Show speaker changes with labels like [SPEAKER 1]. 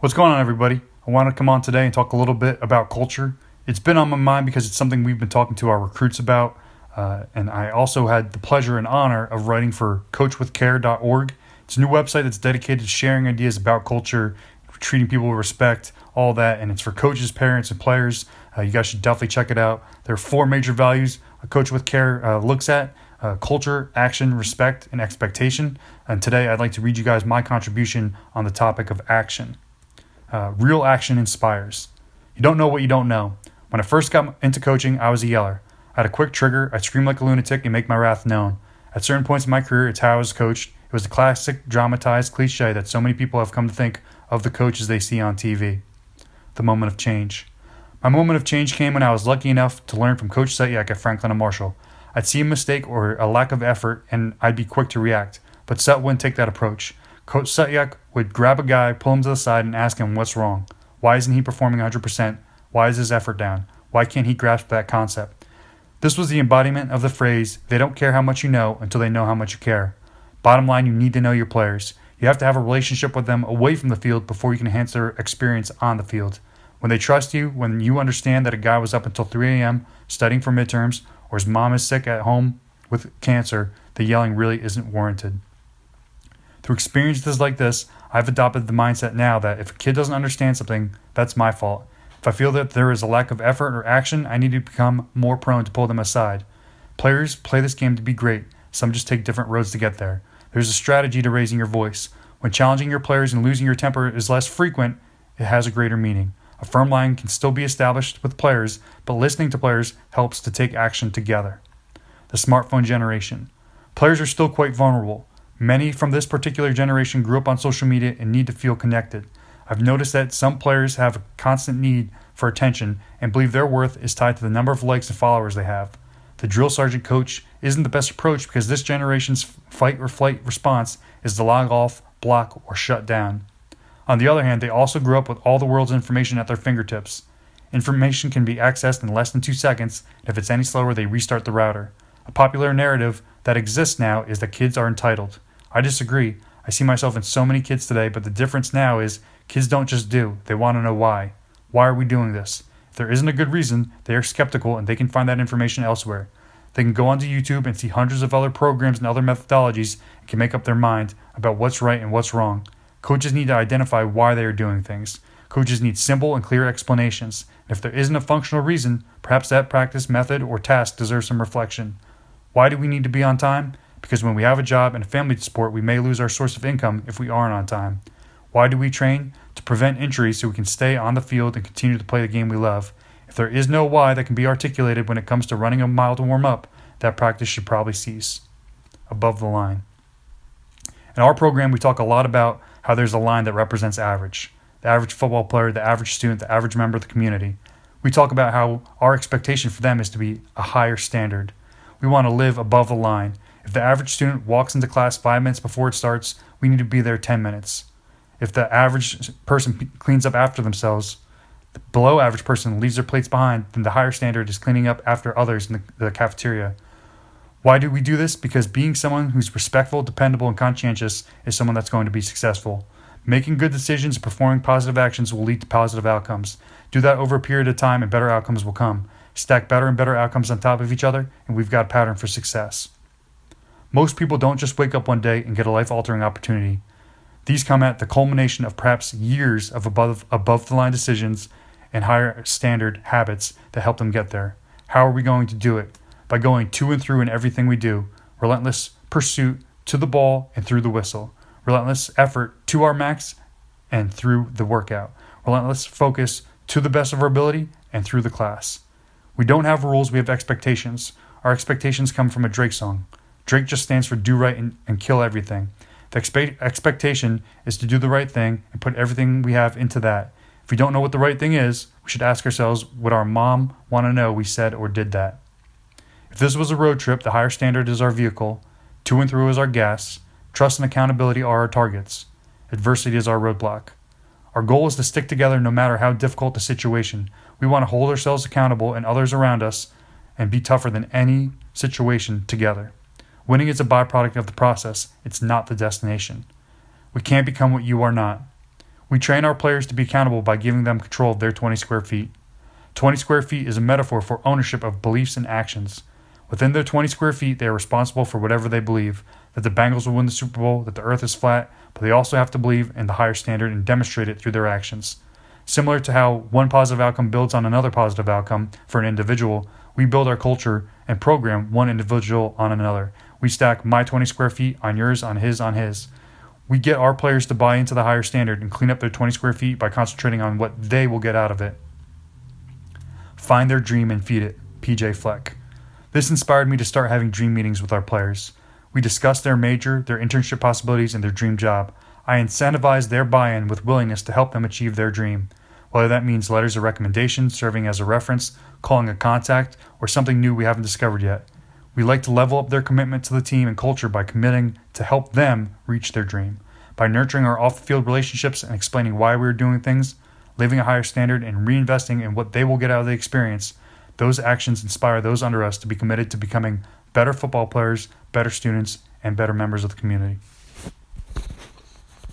[SPEAKER 1] What's going on, everybody? I want to come on today and talk a little bit about culture. It's been on my mind because it's something we've been talking to our recruits about. Uh, and I also had the pleasure and honor of writing for coachwithcare.org. It's a new website that's dedicated to sharing ideas about culture, treating people with respect, all that. And it's for coaches, parents, and players. Uh, you guys should definitely check it out. There are four major values a coach with care uh, looks at uh, culture, action, respect, and expectation. And today I'd like to read you guys my contribution on the topic of action. Uh, real action inspires. You don't know what you don't know. When I first got into coaching, I was a yeller. I had a quick trigger, I'd scream like a lunatic and make my wrath known. At certain points in my career, it's how I was coached. It was the classic dramatized cliche that so many people have come to think of the coaches they see on TV. The moment of change. My moment of change came when I was lucky enough to learn from Coach Setyak at Franklin and Marshall. I'd see a mistake or a lack of effort and I'd be quick to react, but Set wouldn't take that approach. Coach Setyak would grab a guy, pull him to the side, and ask him what's wrong. Why isn't he performing 100%? Why is his effort down? Why can't he grasp that concept? This was the embodiment of the phrase, they don't care how much you know until they know how much you care. Bottom line, you need to know your players. You have to have a relationship with them away from the field before you can enhance their experience on the field. When they trust you, when you understand that a guy was up until 3 a.m. studying for midterms, or his mom is sick at home with cancer, the yelling really isn't warranted. Through experiences like this, I've adopted the mindset now that if a kid doesn't understand something, that's my fault. If I feel that there is a lack of effort or action, I need to become more prone to pull them aside. Players play this game to be great, some just take different roads to get there. There's a strategy to raising your voice. When challenging your players and losing your temper is less frequent, it has a greater meaning. A firm line can still be established with players, but listening to players helps to take action together. The smartphone generation. Players are still quite vulnerable. Many from this particular generation grew up on social media and need to feel connected. I've noticed that some players have a constant need for attention and believe their worth is tied to the number of likes and followers they have. The drill sergeant coach isn't the best approach because this generation's fight or flight response is to log off, block, or shut down. On the other hand, they also grew up with all the world's information at their fingertips. Information can be accessed in less than two seconds, and if it's any slower, they restart the router. A popular narrative that exists now is that kids are entitled. I disagree. I see myself in so many kids today, but the difference now is kids don't just do, they want to know why. Why are we doing this? If there isn't a good reason, they are skeptical and they can find that information elsewhere. They can go onto YouTube and see hundreds of other programs and other methodologies and can make up their mind about what's right and what's wrong. Coaches need to identify why they are doing things. Coaches need simple and clear explanations. And If there isn't a functional reason, perhaps that practice, method, or task deserves some reflection. Why do we need to be on time? Because when we have a job and a family to support, we may lose our source of income if we aren't on time. Why do we train? To prevent injuries so we can stay on the field and continue to play the game we love. If there is no why that can be articulated when it comes to running a mile to warm up, that practice should probably cease. Above the line. In our program, we talk a lot about how there's a line that represents average the average football player, the average student, the average member of the community. We talk about how our expectation for them is to be a higher standard. We want to live above the line if the average student walks into class five minutes before it starts, we need to be there 10 minutes. If the average person cleans up after themselves, the below average person leaves their plates behind, then the higher standard is cleaning up after others in the, the cafeteria. Why do we do this? Because being someone who's respectful, dependable, and conscientious is someone that's going to be successful. Making good decisions and performing positive actions will lead to positive outcomes. Do that over a period of time, and better outcomes will come. Stack better and better outcomes on top of each other, and we've got a pattern for success. Most people don't just wake up one day and get a life altering opportunity. These come at the culmination of perhaps years of above, above the line decisions and higher standard habits that help them get there. How are we going to do it? By going to and through in everything we do. Relentless pursuit to the ball and through the whistle. Relentless effort to our max and through the workout. Relentless focus to the best of our ability and through the class. We don't have rules, we have expectations. Our expectations come from a Drake song. Drake just stands for do right and, and kill everything. The expe- expectation is to do the right thing and put everything we have into that. If we don't know what the right thing is, we should ask ourselves would our mom want to know we said or did that? If this was a road trip, the higher standard is our vehicle, to and through is our gas, trust and accountability are our targets, adversity is our roadblock. Our goal is to stick together no matter how difficult the situation. We want to hold ourselves accountable and others around us and be tougher than any situation together. Winning is a byproduct of the process, it's not the destination. We can't become what you are not. We train our players to be accountable by giving them control of their 20 square feet. 20 square feet is a metaphor for ownership of beliefs and actions. Within their 20 square feet, they are responsible for whatever they believe that the Bengals will win the Super Bowl, that the earth is flat, but they also have to believe in the higher standard and demonstrate it through their actions. Similar to how one positive outcome builds on another positive outcome for an individual, we build our culture and program one individual on another. We stack my 20 square feet on yours, on his, on his. We get our players to buy into the higher standard and clean up their 20 square feet by concentrating on what they will get out of it. Find their dream and feed it. PJ Fleck. This inspired me to start having dream meetings with our players. We discussed their major, their internship possibilities, and their dream job. I incentivize their buy in with willingness to help them achieve their dream. Whether that means letters of recommendation, serving as a reference, calling a contact, or something new we haven't discovered yet. We like to level up their commitment to the team and culture by committing to help them reach their dream. By nurturing our off the field relationships and explaining why we're doing things, living a higher standard, and reinvesting in what they will get out of the experience, those actions inspire those under us to be committed to becoming better football players, better students, and better members of the community.